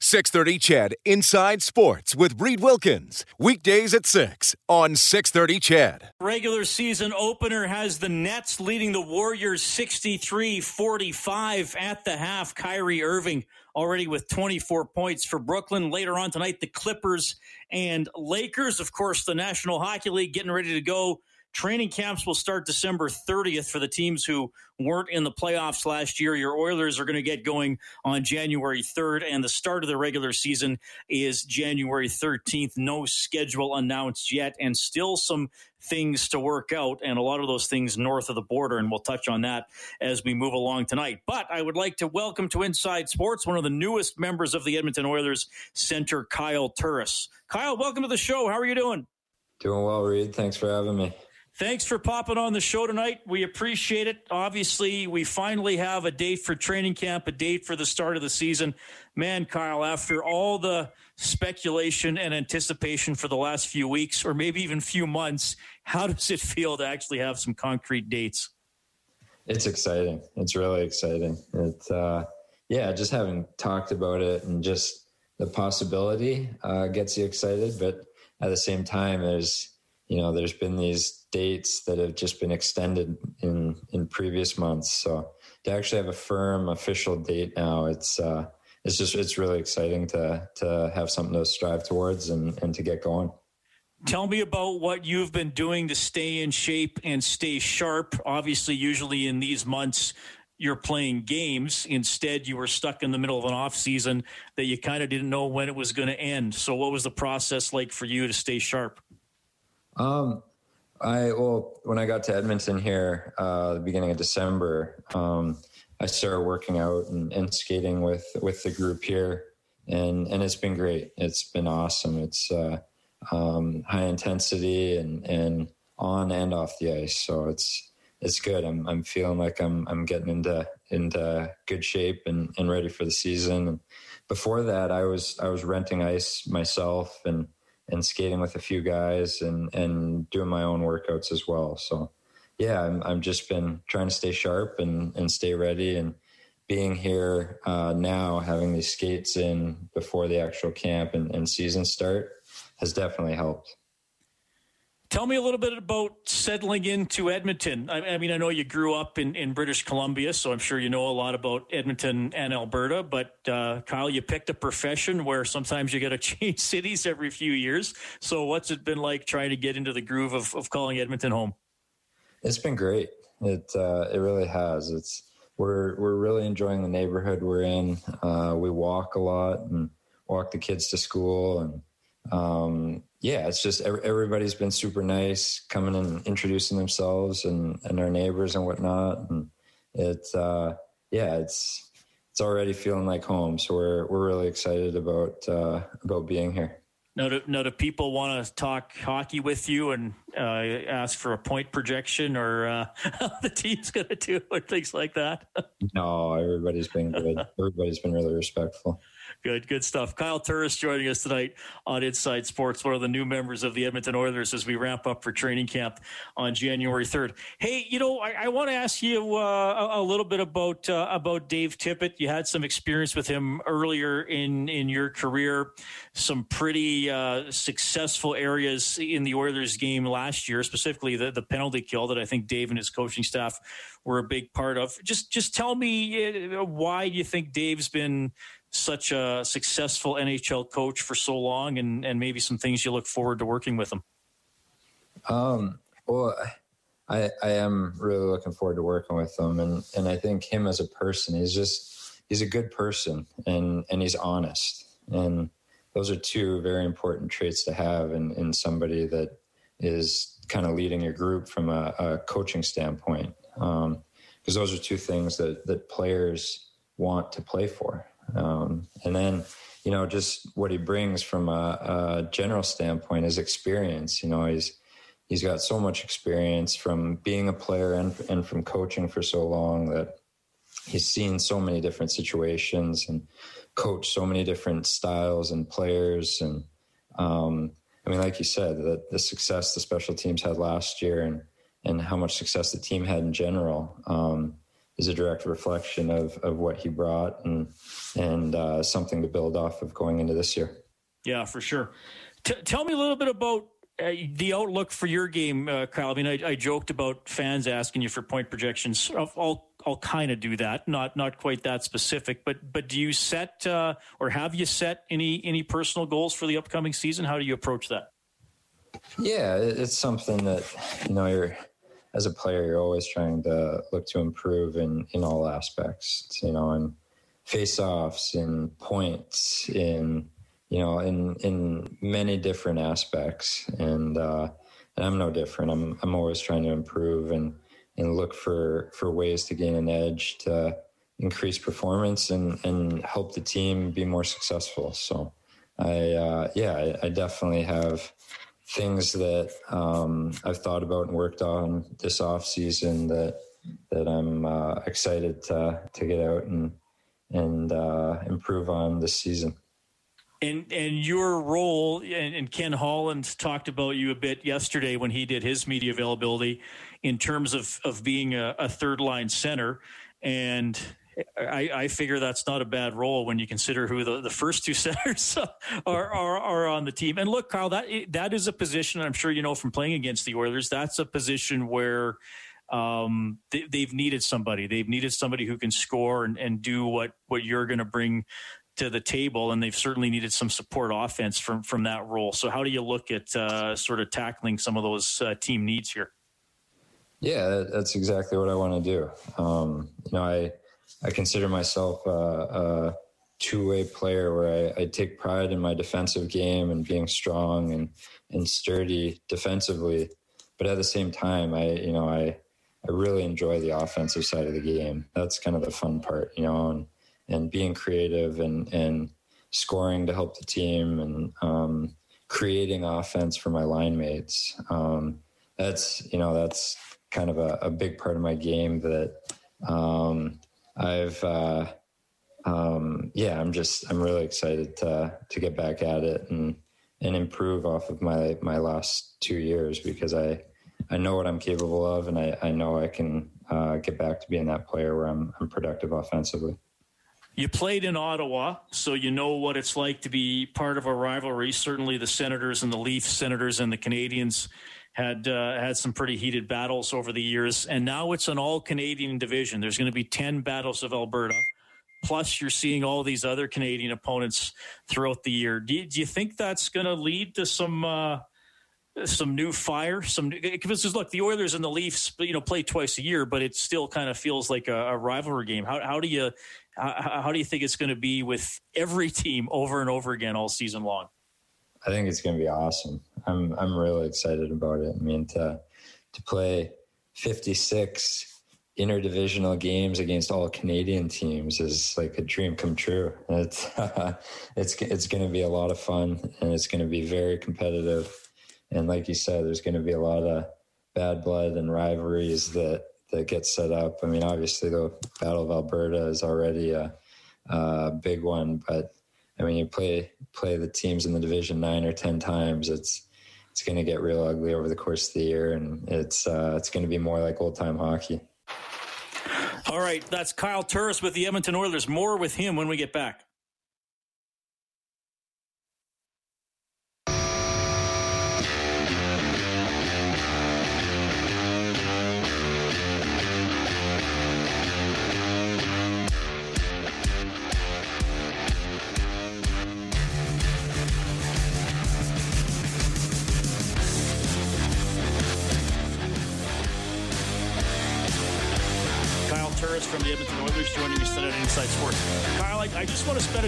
630 CHED Inside Sports with Reid Wilkins. Weekdays at 6 on 630 CHED. Regular season opener has the Nets leading the Warriors 63 45 at the half. Kyrie Irving already with 24 points for Brooklyn. Later on tonight, the Clippers and Lakers. Of course, the National Hockey League getting ready to go Training camps will start December 30th for the teams who weren't in the playoffs last year. Your Oilers are going to get going on January 3rd, and the start of the regular season is January 13th. No schedule announced yet, and still some things to work out, and a lot of those things north of the border, and we'll touch on that as we move along tonight. But I would like to welcome to Inside Sports one of the newest members of the Edmonton Oilers center, Kyle Turris. Kyle, welcome to the show. How are you doing? Doing well, Reid. Thanks for having me. Thanks for popping on the show tonight. We appreciate it. Obviously, we finally have a date for training camp, a date for the start of the season. Man, Kyle, after all the speculation and anticipation for the last few weeks, or maybe even few months, how does it feel to actually have some concrete dates? It's exciting. It's really exciting. It's, uh, yeah, just having talked about it and just the possibility uh, gets you excited, but at the same time, there's you know, there's been these dates that have just been extended in in previous months. So to actually have a firm official date now, it's uh, it's just it's really exciting to to have something to strive towards and and to get going. Tell me about what you've been doing to stay in shape and stay sharp. Obviously, usually in these months, you're playing games. Instead, you were stuck in the middle of an off season that you kind of didn't know when it was going to end. So, what was the process like for you to stay sharp? Um, I well, when I got to Edmonton here, uh, the beginning of December, um, I started working out and, and, skating with with the group here, and and it's been great. It's been awesome. It's uh, um, high intensity and and on and off the ice, so it's it's good. I'm I'm feeling like I'm I'm getting into into good shape and, and ready for the season. And before that, I was I was renting ice myself and and skating with a few guys and and doing my own workouts as well. So yeah, I'm I'm just been trying to stay sharp and and stay ready and being here uh, now, having these skates in before the actual camp and, and season start has definitely helped. Tell me a little bit about settling into Edmonton. I, I, mean, I know you grew up in, in British Columbia, so I'm sure you know a lot about Edmonton and Alberta. But uh, Kyle, you picked a profession where sometimes you got to change cities every few years. So, what's it been like trying to get into the groove of, of calling Edmonton home? It's been great. It uh, it really has. It's we're we're really enjoying the neighborhood we're in. Uh, we walk a lot and walk the kids to school and um, yeah, it's just everybody's been super nice coming and introducing themselves and, and our neighbors and whatnot. And it's, uh, yeah, it's, it's already feeling like home. So we're, we're really excited about, uh, about being here. Now, do, now, do people want to talk hockey with you and uh, ask for a point projection or uh, how the team's going to do or things like that? no, everybody's been good. Everybody's been really respectful. Good, good stuff. Kyle Turris joining us tonight on Inside Sports, one of the new members of the Edmonton Oilers as we ramp up for training camp on January 3rd. Hey, you know, I, I want to ask you uh, a, a, little bit about uh, about Dave Tippett. You had some experience with him earlier in in your career, some pretty uh, successful areas in the Oilers game last year, specifically the, the penalty kill that I think Dave and his coaching staff were a big part of. Just just tell me uh, why you think Dave's been such a successful NHL coach for so long, and and maybe some things you look forward to working with him. Um. Well. I, I am really looking forward to working with him and, and I think him as a person, he's just he's a good person and, and he's honest. And those are two very important traits to have in, in somebody that is kind of leading your group from a, a coaching standpoint. Because um, those are two things that, that players want to play for. Um, and then, you know, just what he brings from a, a general standpoint is experience. You know, he's he's got so much experience from being a player and and from coaching for so long that he's seen so many different situations and coached so many different styles and players and um, I mean, like you said, the, the success the special teams had last year and and how much success the team had in general um, is a direct reflection of of what he brought and and uh, something to build off of going into this year. Yeah, for sure. T- tell me a little bit about uh, the outlook for your game, uh, Kyle. I mean, I, I, joked about fans asking you for point projections. I'll, I'll, I'll kind of do that, not not quite that specific, but but do you set uh, or have you set any any personal goals for the upcoming season? How do you approach that? Yeah, it's something that you know you're as a player, you're always trying to look to improve in in all aspects. You know, in face-offs, in points, in you know, in in many different aspects, and uh, and I'm no different. I'm I'm always trying to improve and and look for for ways to gain an edge to increase performance and and help the team be more successful. So, I uh, yeah, I, I, definitely have things that um, I've thought about and worked on this off season that that I'm uh, excited to to get out and and uh, improve on this season. And and your role and, and, Ken Holland talked about you a bit yesterday when he did his media availability in terms of of being a, a third line center, and I, I, figure that's not a bad role when you consider who the, the first two centers are, are, are on the team. And look, Kyle, that that is a position I'm sure you know from playing against the Oilers. That's a position where um, they, have needed somebody. They've needed somebody who can score and, and do what what you're going to bring to the table, and they've certainly needed some support offense from from that role. So, how do you look at uh, sort of tackling some of those uh, team needs here? Yeah, that's exactly what I want to do. Um, you know, I I consider myself a, a two way player where I, I, take pride in my defensive game and being strong and and sturdy defensively, but at the same time, I you know I I really enjoy the offensive side of the game. That's kind of the fun part, you know, and and being creative and and scoring to help the team and um, creating offense for my line mates. Um, that's you know that's kind of a, a, big part of my game that um, I've uh, um, yeah I'm just I'm really excited to to get back at it and and improve off of my my last two years because I I know what I'm capable of and I, I know I can uh, get back to being that player where I'm I'm productive offensively. You played in Ottawa, so you know what it's like to be part of a rivalry. Certainly, the Senators and the Leafs, Senators and the Canadiens had uh, had some pretty heated battles over the years, and now it's an all Canadian division. There's going to be ten battles of Alberta. Plus, you're seeing all these other Canadian opponents throughout the year. Do you, do you think that's going to lead to some uh, some new fire? Some because look, the Oilers and the Leafs, you know, play twice a year, but it still kind of feels like a, a rivalry game. How, how do you how, how do you think it's going to be with every team over and over again all season long? I think it's going to be awesome. I'm I'm really excited about it. I mean to to play 56 interdivisional games against all Canadian teams is like a dream come true. It's uh, it's it's going to be a lot of fun and it's going to be very competitive. And like you said, there's going to be a lot of bad blood and rivalries that that gets set up. I mean, obviously the Battle of Alberta is already a, a big one, but I mean, you play play the teams in the division nine or ten times. It's it's going to get real ugly over the course of the year, and it's uh, it's going to be more like old time hockey. All right, that's Kyle Turris with the Edmonton Oilers. More with him when we get back.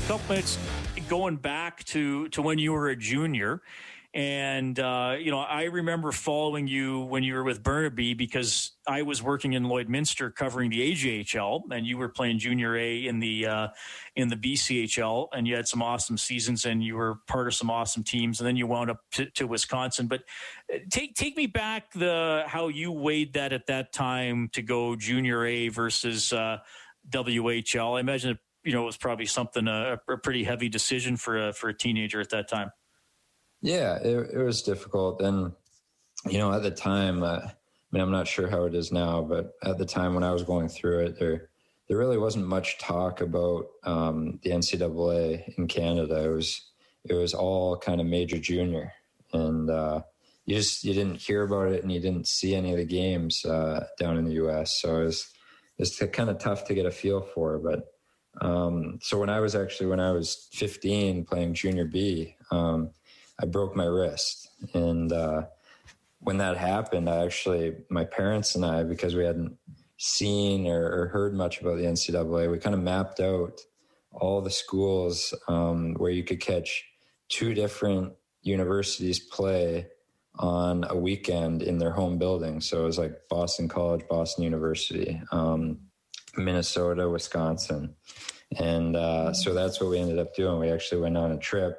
Couple minutes going back to, to when you were a junior And, uh, you know, I remember following you when you were with Burnaby because I was working in Lloydminster covering the AJHL and you were playing junior A in the, uh, in the BCHL and you had some awesome seasons and you were part of some awesome teams. And then you wound up to, to Wisconsin. But uh, take, take me back the, how you weighed that at that time to go junior A versus, uh, WHL. I imagine it, you know, it was probably something, uh, a, a pretty heavy decision for a, for a teenager at that time. Yeah, it, it was difficult. And, you know, at the time, uh, I mean, I'm not sure how it is now, but at the time when I was going through it, there, there really wasn't much talk about um, the NCAA in Canada. It was, it was all kind of major junior, and uh, you just you didn't hear about it, and you didn't see any of the games uh, down in the U.S. So it was, it's kind of tough to get a feel for. But um, so when I was actually when I was 15 playing junior B, um, I broke my wrist. And uh, when that happened, I actually, my parents and I, because we hadn't seen or, or heard much about the NCAA, we kind of mapped out all the schools um, where you could catch two different universities play on a weekend in their home building. So it was like Boston College, Boston University, um, Minnesota, Wisconsin. And uh, so that's what we ended up doing. We actually went on a trip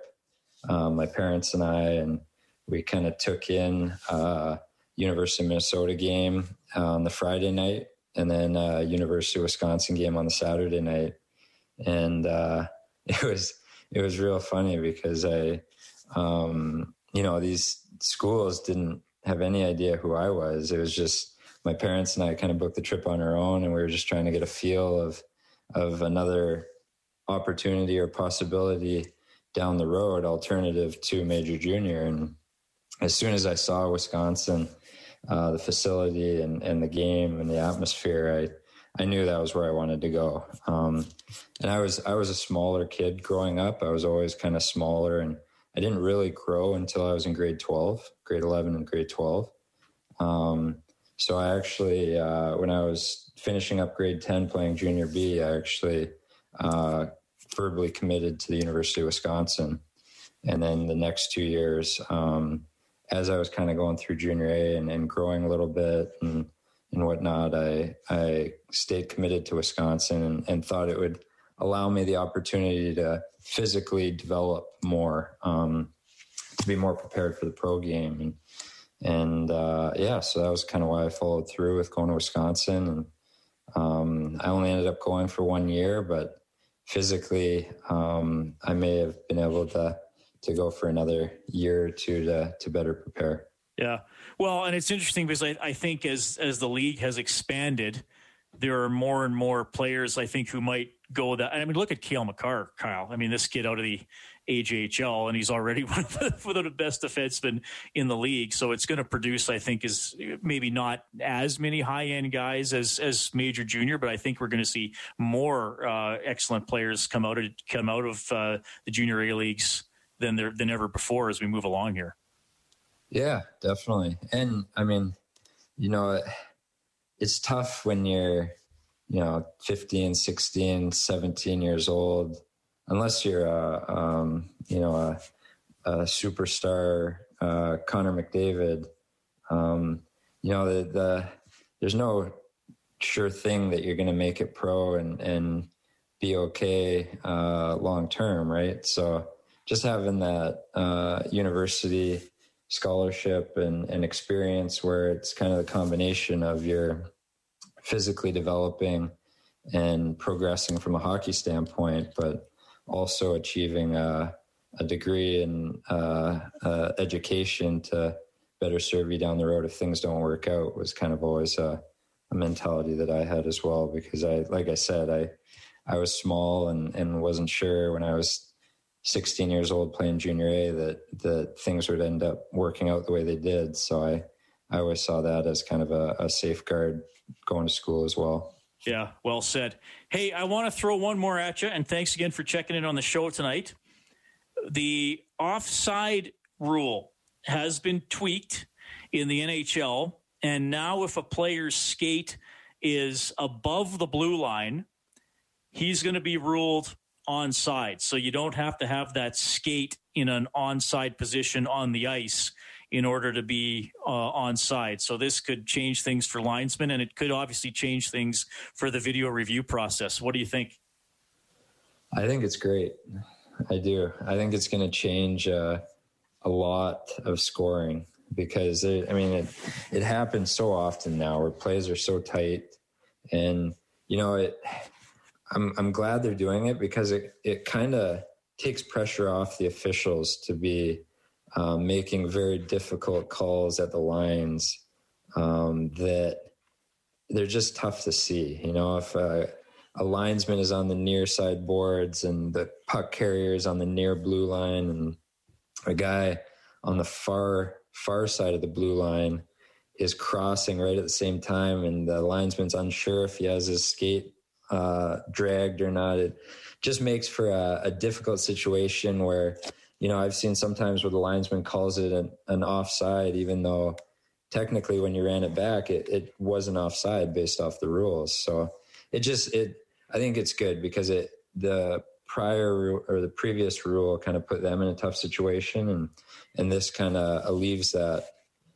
um, my parents and I, and we kind of took in uh, University of Minnesota game on the Friday night, and then uh, University of Wisconsin game on the Saturday night, and uh, it was it was real funny because I, um, you know, these schools didn't have any idea who I was. It was just my parents and I kind of booked the trip on our own, and we were just trying to get a feel of of another opportunity or possibility down the road alternative to major junior. And as soon as I saw Wisconsin, uh, the facility and, and the game and the atmosphere, I, I knew that was where I wanted to go. Um, and I was, I was a smaller kid growing up. I was always kind of smaller and I didn't really grow until I was in grade 12, grade 11 and grade 12. Um, so I actually, uh, when I was finishing up grade 10 playing junior B, I actually, uh, verbally committed to the University of Wisconsin. And then the next two years, um, as I was kind of going through junior A and, and growing a little bit and, and whatnot, I, I stayed committed to Wisconsin and, and thought it would allow me the opportunity to physically develop more, um, to be more prepared for the pro game. And, and uh, yeah, so that was kind of why I followed through with going to Wisconsin. And um, I only ended up going for one year, but physically, um, I may have been able to to go for another year or two to to better prepare. Yeah, well, and it's interesting because I, I think as as the league has expanded, there are more and more players I think who might go that. I mean, look at Cale Makar, Kyle. I mean, this kid out of the AJHL, and he's already one of the, the best defensemen in the league. So it's going to produce, I think, is maybe not as many high end guys as as major junior, but I think we're going to see more uh, excellent players come out of come out of uh, the junior A leagues than there than ever before as we move along here. Yeah, definitely. And I mean, you know, it's tough when you're, you know, 15, 16, 17 years old unless you're a um, you know a, a superstar uh, Connor McDavid, um, you know the, the there's no sure thing that you're going to make it pro and and be okay uh, long term, right? So just having that uh, university scholarship and, and experience where it's kind of the combination of your physically developing and progressing from a hockey standpoint, but also achieving a, a degree in uh, uh, education to better serve you down the road if things don't work out was kind of always a, a, mentality that I had as well because I like I said I I was small and, and wasn't sure when I was 16 years old playing junior A that that things would end up working out the way they did so I I always saw that as kind of a, a safeguard going to school as well. Yeah, well said. Hey, I want to throw one more at you, and thanks again for checking in on the show tonight. The offside rule has been tweaked in the NHL, and now if a player's skate is above the blue line, he's going to be ruled onside. So you don't have to have that skate in an onside position on the ice in order to be uh, onside. So this could change things for linesmen, and it could obviously change things for the video review process. What do you think? I think it's great. I do. I think it's going to change uh, a lot of scoring because it, I mean it it happens so often now where plays are so tight, and you know it. I'm I'm glad they're doing it because it it kind of takes pressure off the officials to be um, making very difficult calls at the lines um, that they're just tough to see. You know, if uh, a linesman is on the near side boards and the puck carrier is on the near blue line, and a guy on the far far side of the blue line is crossing right at the same time, and the linesman's unsure if he has his skate uh, dragged or not. It just makes for a, a, difficult situation where, you know, I've seen sometimes where the linesman calls it an, an offside, even though technically when you ran it back, it, it wasn't offside based off the rules. So it just, it, I think it's good because it, the prior or the previous rule kind of put them in a tough situation and, and this kind of alleviates that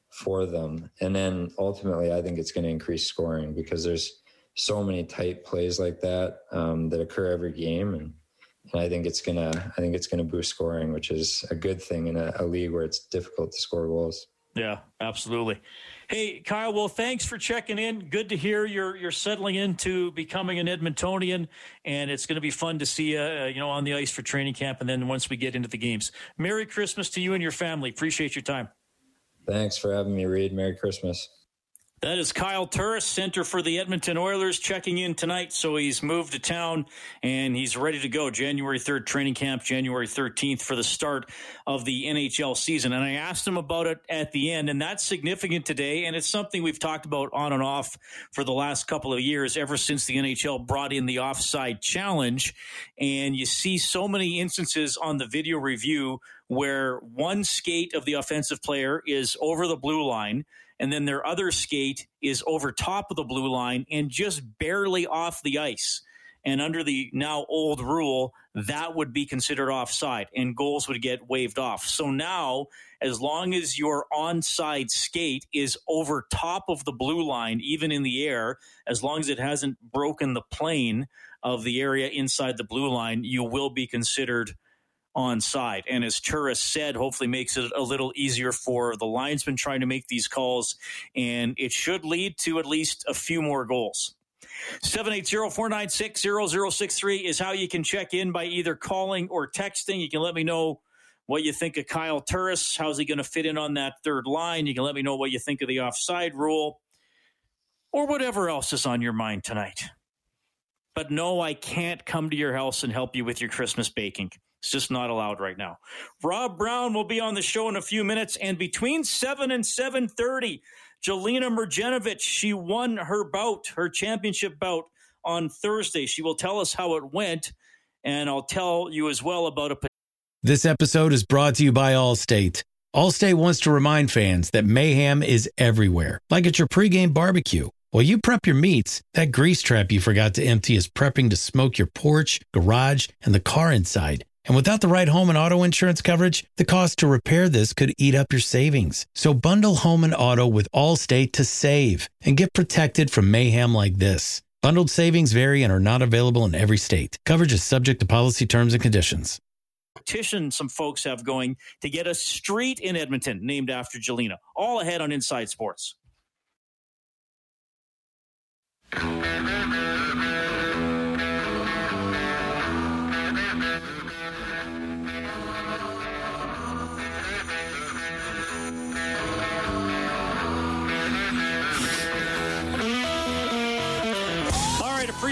for them. And then ultimately, I think it's going to increase scoring because there's, so many tight plays like that um, that occur every game, and, and I think it's gonna I think it's gonna boost scoring, which is a good thing in a, a league where it's difficult to score goals. Yeah, absolutely. Hey, Kyle. Well, thanks for checking in. Good to hear you're you're settling into becoming an Edmontonian, and it's going to be fun to see you, uh, you know, on the ice for training camp, and then once we get into the games. Merry Christmas to you and your family. Appreciate your time. Thanks for having me, Reid. Merry Christmas. That is Kyle Turris, center for the Edmonton Oilers, checking in tonight. So he's moved to town and he's ready to go. January 3rd training camp, January 13th for the start of the NHL season. And I asked him about it at the end, and that's significant today. And it's something we've talked about on and off for the last couple of years, ever since the NHL brought in the offside challenge. And you see so many instances on the video review where one skate of the offensive player is over the blue line and then their other skate is over top of the blue line and just barely off the ice. And under the now old rule, that would be considered offside and goals would get waved off. So now, as long as your onside skate is over top of the blue line, even in the air, as long as it hasn't broken the plane of the area inside the blue line, you will be considered on side. And as Turris said, hopefully makes it a little easier for the linesman trying to make these calls. And it should lead to at least a few more goals. 780-496-0063 is how you can check in by either calling or texting. You can let me know what you think of Kyle Turris. How's he going to fit in on that third line? You can let me know what you think of the offside rule or whatever else is on your mind tonight. But no, I can't come to your house and help you with your Christmas baking. It's just not allowed right now. Rob Brown will be on the show in a few minutes, and between seven and seven thirty, Jelena Mrdjenovich she won her bout, her championship bout on Thursday. She will tell us how it went, and I'll tell you as well about a. This episode is brought to you by Allstate. Allstate wants to remind fans that mayhem is everywhere, like at your pregame barbecue. While you prep your meats, that grease trap you forgot to empty is prepping to smoke your porch, garage, and the car inside. And without the right home and auto insurance coverage, the cost to repair this could eat up your savings. So bundle home and auto with Allstate to save and get protected from mayhem like this. Bundled savings vary and are not available in every state. Coverage is subject to policy terms and conditions. Petition some folks have going to get a street in Edmonton named after Jelena. All ahead on Inside Sports.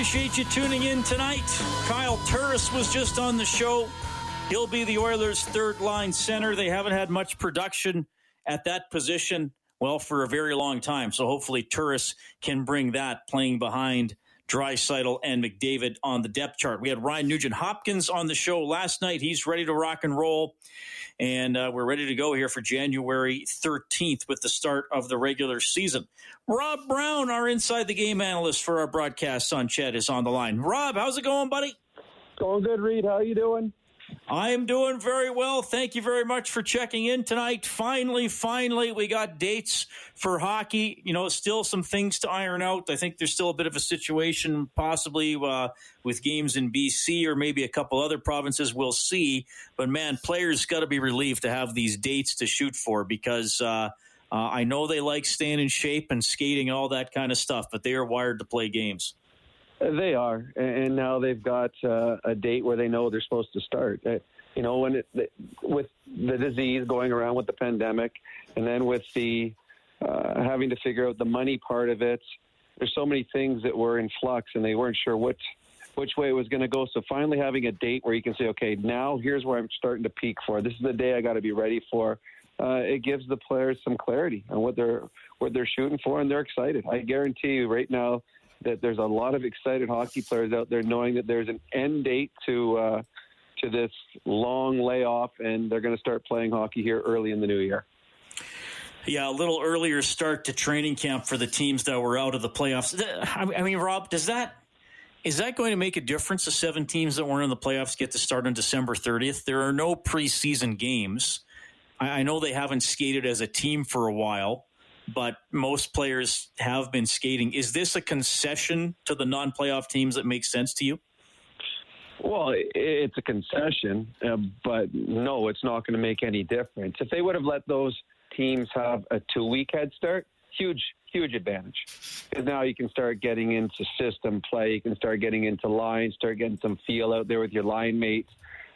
Appreciate you tuning in tonight. Kyle Turris was just on the show. He'll be the Oilers' third line center. They haven't had much production at that position, well, for a very long time. So hopefully Turris can bring that playing behind Draisaitl and McDavid on the depth chart. We had Ryan Nugent Hopkins on the show last night. He's ready to rock and roll. And uh, we're ready to go here for January 13th with the start of the regular season. Rob Brown, our inside the game analyst for our broadcast on Ched, is on the line. Rob, how's it going, buddy? going good, Reid. How you doing? I am doing very well. Thank you very much for checking in tonight. Finally, finally, we got dates for hockey. You know, still some things to iron out. I think there's still a bit of a situation, possibly uh, with games in BC or maybe a couple other provinces. We'll see. But man, players got to be relieved to have these dates to shoot for because. Uh, uh, I know they like staying in shape and skating all that kind of stuff, but they are wired to play games. They are, and now they've got uh, a date where they know they're supposed to start. Uh, you know, when it with the disease going around with the pandemic, and then with the uh, having to figure out the money part of it, there's so many things that were in flux, and they weren't sure what which way it was going to go. So finally having a date where you can say, okay, now here's where I'm starting to peak for. This is the day I got to be ready for. Uh, it gives the players some clarity on what they're what they're shooting for, and they're excited. I guarantee you, right now, that there's a lot of excited hockey players out there knowing that there's an end date to uh, to this long layoff, and they're going to start playing hockey here early in the new year. Yeah, a little earlier start to training camp for the teams that were out of the playoffs. I mean, Rob, does that is that going to make a difference? The seven teams that weren't in the playoffs get to start on December 30th. There are no preseason games. I know they haven't skated as a team for a while but most players have been skating. Is this a concession to the non playoff teams that makes sense to you? Well, it's a concession, uh, but no, it's not going to make any difference. If they would have let those teams have a two week head start, huge, huge advantage. Because now you can start getting into system play, you can start getting into lines, start getting some feel out there with your line mates.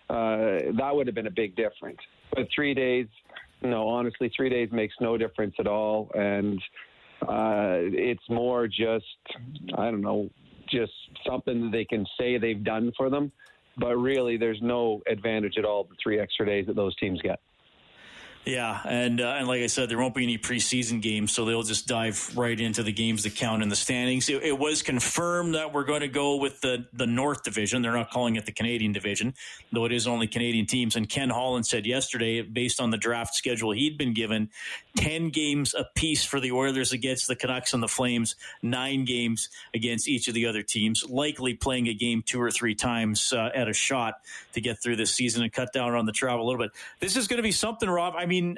Uh, that would have been a big difference. But three days, no, honestly, three days makes no difference at all, and uh, it's more just I don't know, just something that they can say they've done for them, but really, there's no advantage at all the three extra days that those teams get. Yeah, and uh, and like I said, there won't be any preseason games, so they'll just dive right into the games that count in the standings. It, it, was confirmed that we're going to go with the the North Division. They're not calling it the Canadian Division, though it is only Canadian teams. And Ken Holland said yesterday, based on the draft schedule he'd been given, ten games apiece for the Oilers against the Canucks and the Flames, nine games against each of the other teams. Likely playing a game two or three times uh, at a shot to get through this season and cut down on the travel a little bit. This is going to be something, Rob. I mean mean,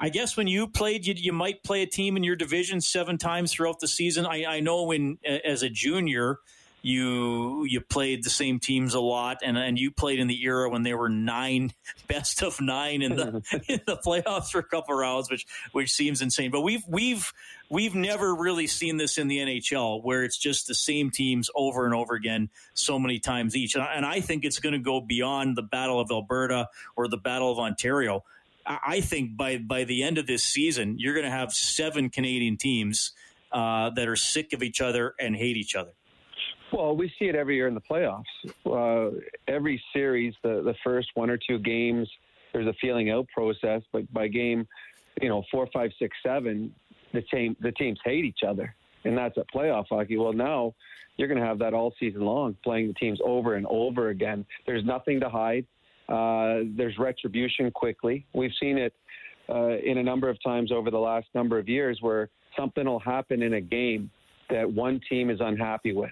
I guess when you played, you, you might play a team in your division seven times throughout the season. I, I know when as a junior, you you played the same teams a lot, and and you played in the era when they were nine best of nine in the in the playoffs for a couple rounds, which which seems insane. But we've we've we've never really seen this in the NHL where it's just the same teams over and over again so many times each, and I, and I think it's going to go beyond the Battle of Alberta or the Battle of Ontario. I think by by the end of this season, you're going to have seven Canadian teams uh, that are sick of each other and hate each other. Well, we see it every year in the playoffs. Uh, every series, the the first one or two games, there's a feeling out process, but by game, you know, four, five, six, seven, the team the teams hate each other, and that's at playoff hockey. Well, now you're going to have that all season long, playing the teams over and over again. There's nothing to hide. Uh, there's retribution quickly. We've seen it uh, in a number of times over the last number of years where something will happen in a game that one team is unhappy with.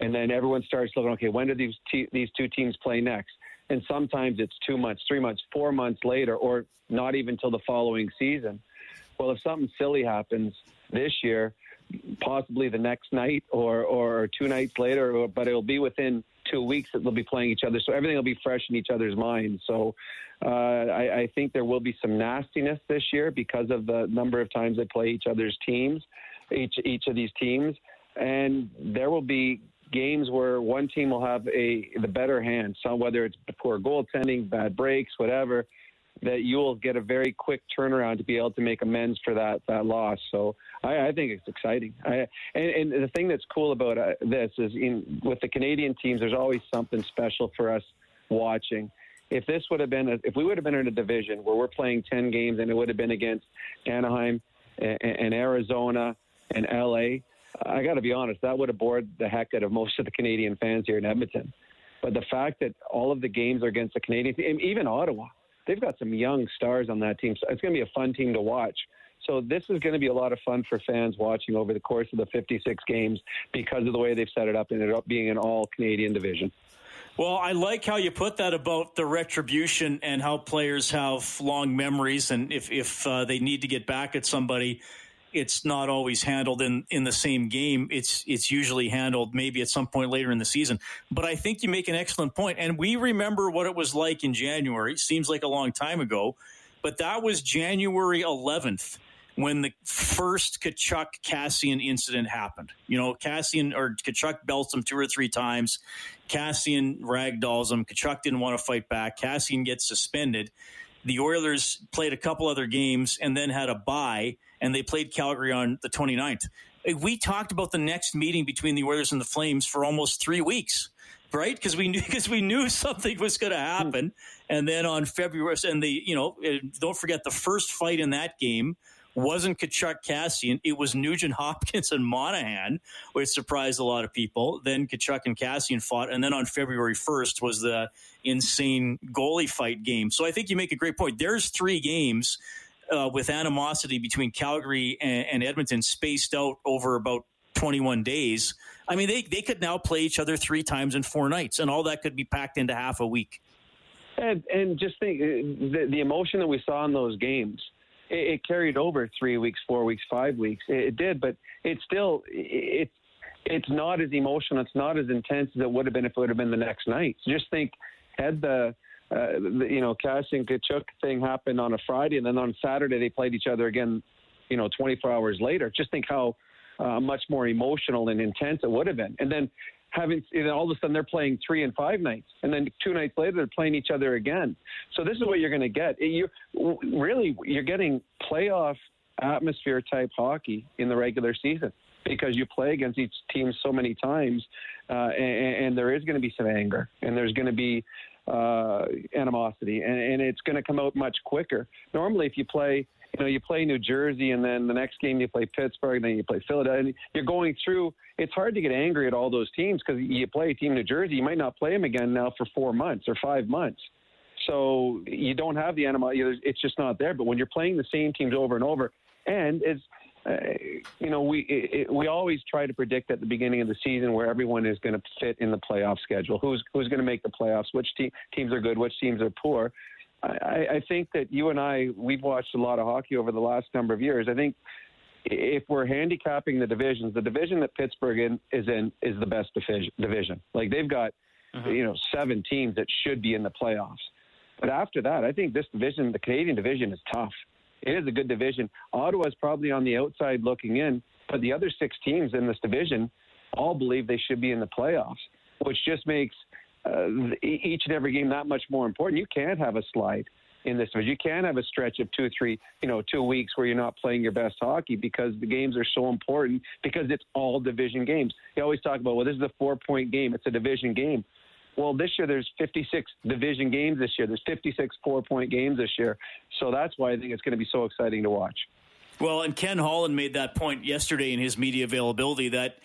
And then everyone starts looking, okay, when do these, these two teams play next? And sometimes it's two months, three months, four months later, or not even till the following season. Well, if something silly happens this year, possibly the next night or, or two nights later, but it'll be within two weeks that they'll be playing each other. So everything will be fresh in each other's minds. So uh, I, I think there will be some nastiness this year because of the number of times they play each other's teams, each each of these teams, and there will be games where one team will have a the better hand. So whether it's poor goaltending, bad breaks, whatever, that you will get a very quick turnaround to be able to make amends for that that loss. So I, I think it's exciting. I, and, and, the thing that's cool about uh, this is, in with the Canadian teams, there's always something special for us watching. If this would have been, a, if we would have been in a division where we're playing ten games and it would have been against Anaheim and, and Arizona and LA, I got to be honest, that would have bored the heck out of most of the Canadian fans here in Edmonton. But the fact that all of the games are against the Canadian team, even Ottawa, they've got some young stars on that team. So it's going to be a fun team to watch. So this is going to be a lot of fun for fans watching over the course of the 56 games because of the way they've set it up and it up being an all Canadian division. Well, I like how you put that about the retribution and how players have long memories, and if if uh, they need to get back at somebody, it's not always handled in in the same game. It's it's usually handled maybe at some point later in the season. But I think you make an excellent point, and we remember what it was like in January. Seems like a long time ago, but that was January 11th when the first Tkachuk Kassian incident happened. You know, Kassian or Tkachuk belts him two or three times. Kassian ragdolls him. Tkachuk didn't want to fight back. Kassian gets suspended. The Oilers played a couple other games and then had a bye, and they played Calgary on the 29th. Eh, we talked about the next meeting between the Oilers and the Flames for almost three weeks right? Because we knew because we knew something was going to happen. And then on February, and the you know, eh, don't forget the first fight in that game wasn't Tkachuk Kassian. It was Nugent Hopkins and Monahan, which surprised a lot of people. Then Tkachuk and Kassian fought. And then on February 1st was the insane goalie fight game. So I think you make a great point. There's three games uh, with animosity between Calgary and, and Edmonton spaced out over about 21 days. I mean, they, they could now play each other three times in four nights, and all that could be packed into half a week. And, and just think uh, the, the emotion that we saw in those games – it, it carried over three weeks, four weeks, five weeks. It, it did, but it's still it's it's not as emotional. It's not as intense as it would have been if it would have been the next night. So just think, had the uh, the, you know, Kassian Tkachuk thing happened on a Friday, and then on Saturday they played each other again, you know, 24 hours later. Just think how uh, much more emotional and intense it would have been. And then having all of a sudden they're playing three and five nights, and then two nights later they're playing each other again. So this is what you're going to get. You really you're getting playoff atmosphere type hockey in the regular season because you play against each team so many times, uh, and, and, there is going to be some anger, and there's going to be uh, animosity, and, and it's going to come out much quicker. Normally, if you play you know, you play New Jersey, and then the next game you play Pittsburgh, and then you play Philadelphia. You're going through. It's hard to get angry at all those teams because you play Team New Jersey, you might not play them again now for four months or five months. So you don't have the animal. It's just not there. But when you're playing the same teams over and over, and it's uh, you know, we it, we always try to predict at the beginning of the season where everyone is going to fit in the playoff schedule. Who's who's going to make the playoffs? Which te- teams are good? Which teams are poor? I, I think that you and I, we've watched a lot of hockey over the last number of years. I think if we're handicapping the divisions, the division that Pittsburgh in, is in is the best division. Like they've got, uh-huh. you know, seven teams that should be in the playoffs. But after that, I think this division, the Canadian division, is tough. It is a good division. Ottawa's probably on the outside looking in, but the other six teams in this division all believe they should be in the playoffs, which just makes Uh, each and every game that much more important. You can't have a slide in this. but You can't have a stretch of two, three, you know, two weeks where you're not playing your best hockey because the games are so important because it's all division games. You always talk about, well, this is a four point game. It's a division game. Well, this year there's 56 division games this year. There's 56 four point games this year. So that's why I think it's going to be so exciting to watch. Well, and Ken Holland made that point yesterday in his media availability that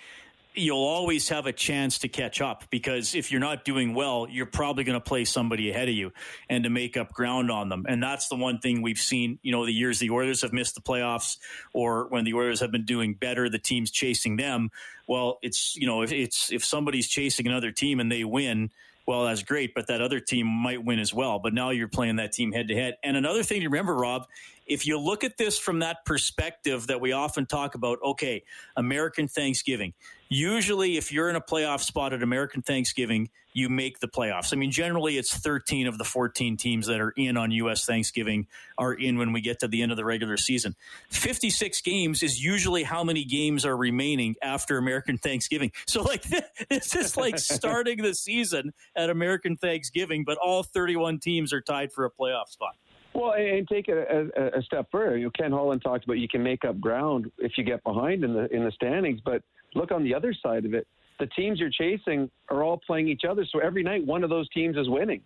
you'll always have a chance to catch up because if you're not doing well, you're probably going to play somebody ahead of you and to make up ground on them. And that's the one thing we've seen, you know, the years the Oilers have missed the playoffs or when the Oilers have been doing better, the team's chasing them. Well, it's, you know, if it's, if somebody's chasing another team and they win, well, that's great, but that other team might win as well. But now you're playing that team head to head. And another thing to remember, Rob, if you look at this from that perspective that we often talk about, okay, American Thanksgiving. Usually, if you're in a playoff spot at American Thanksgiving, you make the playoffs. I mean, generally, it's 13 of the 14 teams that are in on U.S. Thanksgiving are in when we get to the end of the regular season. 56 games is usually how many games are remaining after American Thanksgiving. So, like, this is like starting the season at American Thanksgiving, but all 31 teams are tied for a playoff spot. Well, and take it a, a, step further. You know, Ken Holland talked about you can make up ground if you get behind in the in the standings, but look on the other side of it. The teams you're chasing are all playing each other, so every night one of those teams is winning.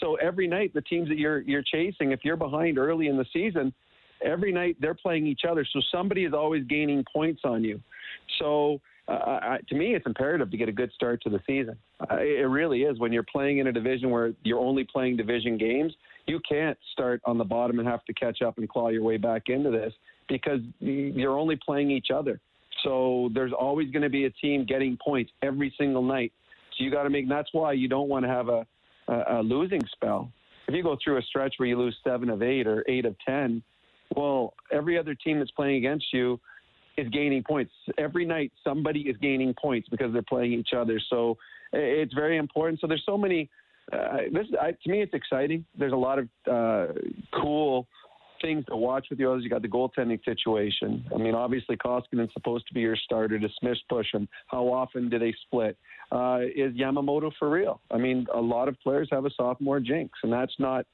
So every night the teams that you're you're chasing, if you're behind early in the season, every night they're playing each other. So somebody is always gaining points on you. So uh, I, to me, it's imperative to get a good start to the season. It really is. When you're playing in a division where you're only playing division games, you can't start on the bottom and have to catch up and claw your way back into this because you're only playing each other. So there's always going to be a team getting points every single night. So you got to make. That's why you don't want to have a, a, a losing spell. If you go through a stretch where you lose seven of eight or eight of ten, well, every other team that's playing against you is gaining points. Every night, somebody is gaining points because they're playing each other. So it's very important. So there's so many. Uh, this I, to me, it's exciting. There's a lot of uh, cool things to watch with the others. You got the goaltending situation. I mean, obviously Koskinen's supposed to be your starter. Does Smith push him? How often do they split? Uh, is Yamamoto for real? I mean, a lot of players have a sophomore jinx, and that's not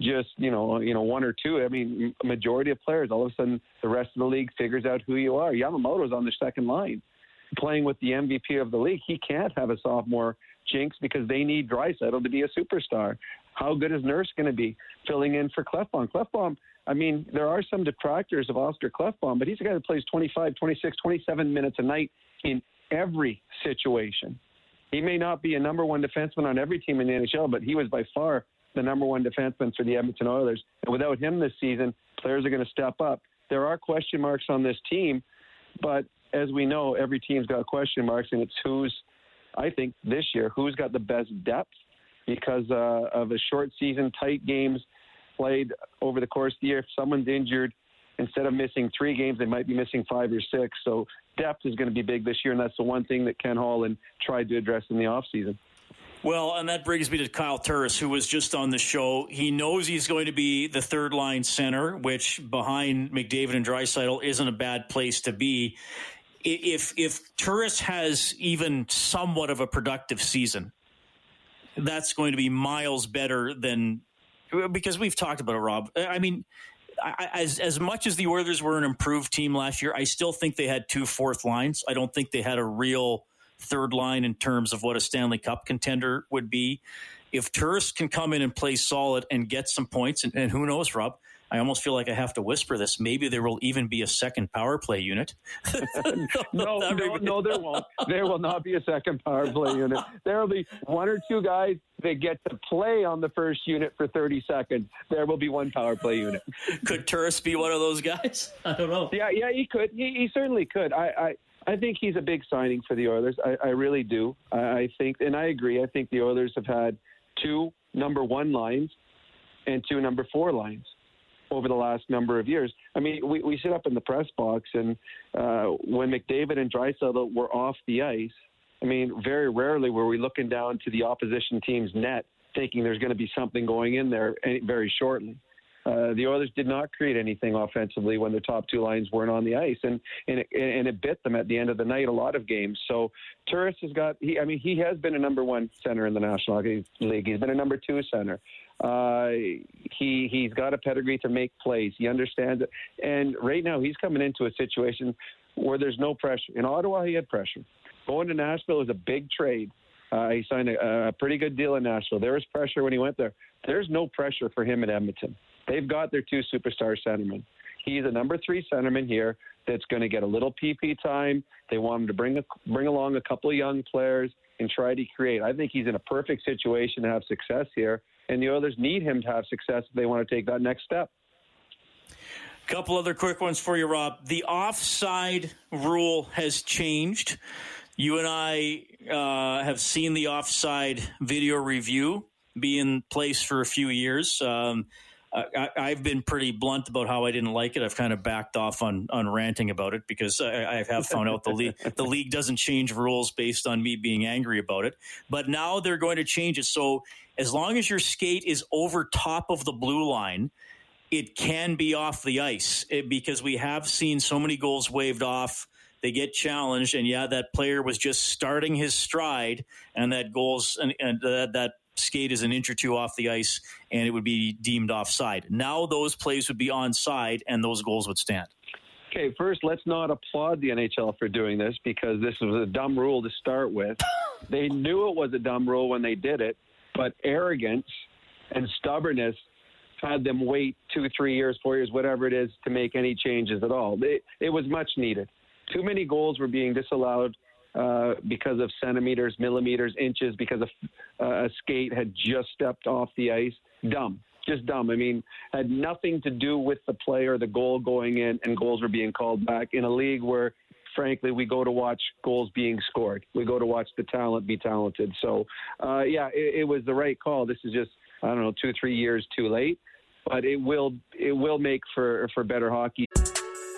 just you know you know one or two. I mean, majority of players. All of a sudden, the rest of the league figures out who you are. Yamamoto's on the second line, playing with the MVP of the league. He can't have a sophomore jinx because they need Draisaitl to be a superstar. How good is Nurse going to be filling in for Klefbom? Klefbom I mean, there are some detractors of Oscar Klefbom, but he's a guy that plays 25, 26, 27 minutes a night in every situation. He may not be a number one defenseman on every team in the NHL, but he was by far the number one defenseman for the Edmonton Oilers. And without him this season, players are going to step up. There are question marks on this team, but as we know, every team's got question marks, and it's who's, I think, this year, who's got the best depth because uh, of a short season, tight games played over the course of the year. If someone's injured, instead of missing three games, they might be missing five or six. So depth is going to be big this year, and that's the one thing that Ken Holland tried to address in the offseason. Well, and that brings me to Kyle Turris, who was just on the show. He knows he's going to be the third line center, which behind McDavid and Draisaitl isn't a bad place to be. If if Turris has even somewhat of a productive season, that's going to be miles better than because we've talked about it, Rob. I mean, as as much as the Oilers were an improved team last year, I still think they had two fourth lines. I don't think they had a real third line in terms of what a Stanley Cup contender would be. If Turris can come in and play solid and get some points, and, and who knows, Rob, I almost feel like I have to whisper this. Maybe there will even be a second power play unit. no, no, no, there won't. There will not be a second power play unit. There will be one or two guys that get to play on the first unit for 30 seconds. There will be one power play unit. could Turris be one of those guys? I don't know. Yeah, yeah, he could. He, he certainly could. I, I I think he's a big signing for the Oilers. I, I really do. I, I think, and I agree. I think the Oilers have had two number one lines and two number four lines over the last number of years. I mean, we, we sit up in the press box, and uh, when McDavid and Draisaitl were off the ice, I mean, very rarely were we looking down to the opposition team's net thinking there's going to be something going in there very shortly. Uh, the Oilers did not create anything offensively when their top two lines weren't on the ice, and and it, and it bit them at the end of the night a lot of games. So Turris has got, he, I mean, he has been a number one center in the National Hockey League. He's been a number two center. Uh, he he's got a pedigree to make plays. He understands it, and right now he's coming into a situation where there's no pressure. In Ottawa, he had pressure. Going to Nashville is a big trade. Uh, he signed a, a pretty good deal in Nashville. There was pressure when he went there. There's no pressure for him at Edmonton. They've got their two superstar centermen. He's a number three centerman here that's going to get a little PP time. They want him to bring a, bring along a couple of young players and try to create. I think he's in a perfect situation to have success here and the Oilers need him to have success if they want to take that next step. A couple other quick ones for you, Rob. The offside rule has changed. You and I uh, have seen the offside video review be in place for a few years. Um, I, have been pretty blunt about how I didn't like it. I've kind of backed off on on ranting about it because I, I have found out the league the league doesn't change rules based on me being angry about it. But now they're going to change it. So as long as your skate is over top of the blue line, it can be off the ice it, because we have seen so many goals waved off. They get challenged, and yeah, that player was just starting his stride, and that goals and, and uh, that skate is an inch or two off the ice and it would be deemed offside. Now those plays would be onside and those goals would stand. Okay, first, let's not applaud the NHL for doing this because this was a dumb rule to start with. they knew it was a dumb rule when they did it, but arrogance and stubbornness had them wait two, three years, four years, whatever it is, to make any changes at all. It, it was much needed. Too many goals were being disallowed uh, because of centimeters, millimeters, inches, because a, uh, a skate had just stepped off the ice. Dumb, just dumb. I mean, had nothing to do with the play or the goal going in, and goals were being called back in a league where frankly, we go to watch goals being scored. We go to watch the talent be talented. So, uh, yeah, it, it was the right call. This is just I don't know two three years too late, but it will it will make for for better hockey.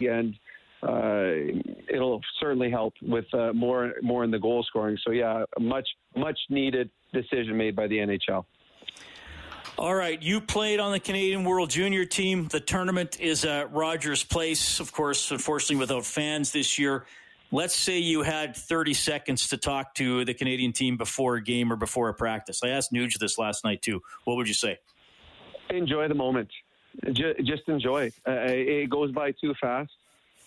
And uh, it'll certainly help with uh, more more in the goal scoring. So yeah, much much needed decision made by the NHL. All right, you played on the Canadian World Junior team. The tournament is at Rogers Place, of course, unfortunately without fans this year. Let's say you had 30 seconds to talk to the Canadian team before a game or before a practice. I asked Nuge this last night too. What would you say? Enjoy the moment just enjoy. Uh, it goes by too fast.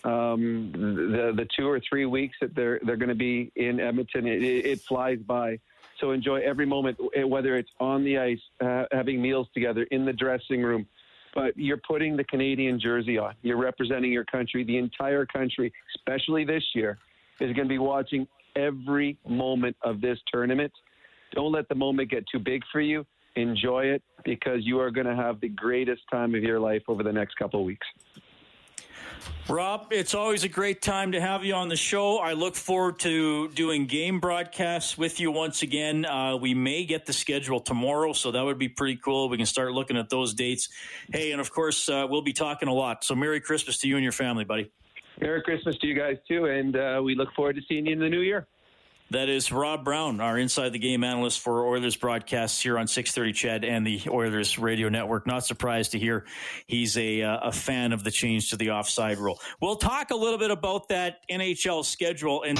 Um, the the two or three weeks that they're they're going to be in Edmonton, it, it, flies by. So enjoy every moment, whether it's on the ice, uh, having meals together, in the dressing room. But you're putting the Canadian jersey on. You're representing your country. The entire country, especially this year, is going to be watching every moment of this tournament. Don't let the moment get too big for you enjoy it because you are going to have the greatest time of your life over the next couple of weeks. Rob, it's always a great time to have you on the show. I look forward to doing game broadcasts with you once again. Uh, we may get the schedule tomorrow, so that would be pretty cool. We can start looking at those dates. Hey, and of course, uh, we'll be talking a lot. So, Merry Christmas to you and your family, buddy. Merry Christmas to you guys, too. And uh, we look forward to seeing you in the new year. That is Rob Brown, our inside the game analyst for Oilers broadcasts here on 630 CHED and the Oilers radio network. Not surprised to hear he's a, uh, a fan of the change to the offside rule. We'll talk a little bit about that NHL schedule and.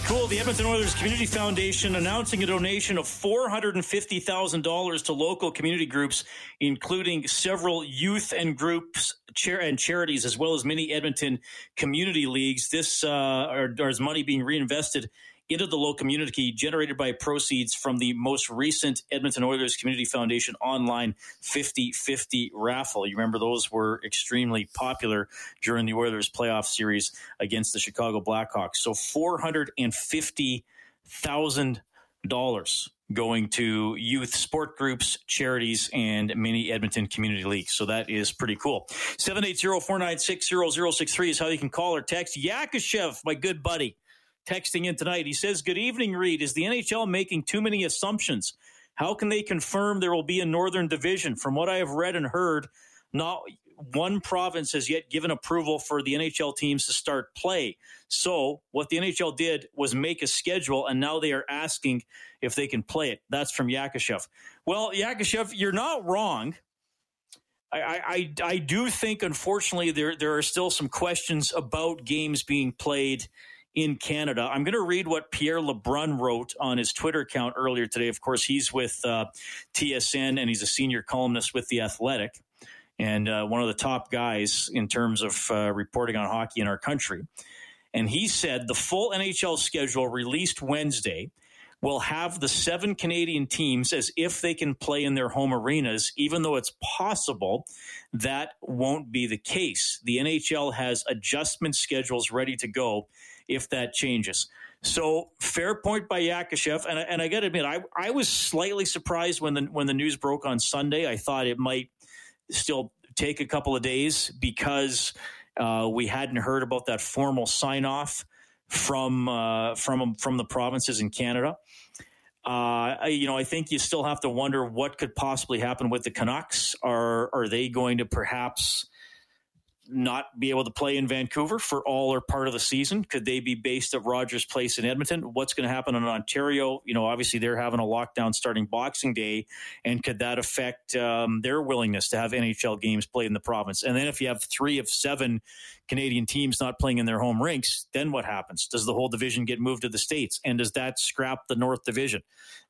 Pretty cool. The Edmonton Oilers Community Foundation announcing a donation of $450,000 to local community groups, including several youth and groups and charities, as well as many Edmonton community leagues. This uh, or is money being reinvested into the low community generated by proceeds from the most recent Edmonton Oilers Community Foundation online 50 50 raffle. You remember those were extremely popular during the Oilers playoff series against the Chicago Blackhawks. So $450,000 going to youth sport groups, charities, and many Edmonton community leagues. So that is pretty cool. 780-496-0063 is how you can call or text. Yakushev, my good buddy, texting in tonight. He says, Good evening, Reid. Is the NHL making too many assumptions? How can they confirm there will be a Northern Division? From what I have read and heard, not one province has yet given approval for the NHL teams to start play. So, what the NHL did was make a schedule, and now they are asking if they can play it. That's from Yakushev. Well, Yakushev, you're not wrong. I, I, I do think, unfortunately, there, there are still some questions about games being played in Canada. I'm going to read what Pierre LeBrun wrote on his Twitter account earlier today. Of course, he's with uh, TSN and he's a senior columnist with The Athletic and uh, one of the top guys in terms of uh, reporting on hockey in our country. And he said the full NHL schedule released Wednesday will have the seven Canadian teams as if they can play in their home arenas, even though it's possible that won't be the case. The NHL has adjustment schedules ready to go if that changes. So fair point by Yakushev, and, and I got to admit, I, I was slightly surprised when the when the news broke on Sunday. I thought it might still take a couple of days because uh, we hadn't heard about that formal sign off from uh, from from the provinces in Canada. Uh, you know, I think you still have to wonder what could possibly happen with the Canucks. Are are they going to perhaps not be able to play in Vancouver for all or part of the season? Could they be based at Rogers Place in Edmonton? What's going to happen in Ontario? You know, obviously they're having a lockdown starting Boxing Day, and could that affect um, their willingness to have NHL games played in the province? And then if you have three of seven Canadian teams not playing in their home rinks, then what happens? Does the whole division get moved to the states, and does that scrap the North Division?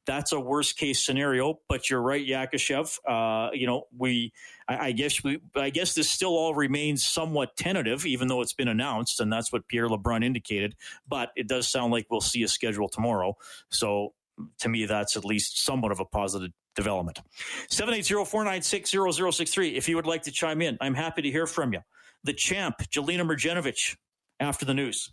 That's a worst case scenario. But you're right, Yakushev. Uh, you know, we I, I, guess we I guess this still all remains somewhat tentative, even though it's been announced, and that's what Pierre LeBrun indicated. But it does sound like we'll see a schedule tomorrow. So to me, that's at least somewhat of a positive development. 780-496-0063. If you would like to chime in, I'm happy to hear from you. The champ, Jelena Mrdjenovich, after the news.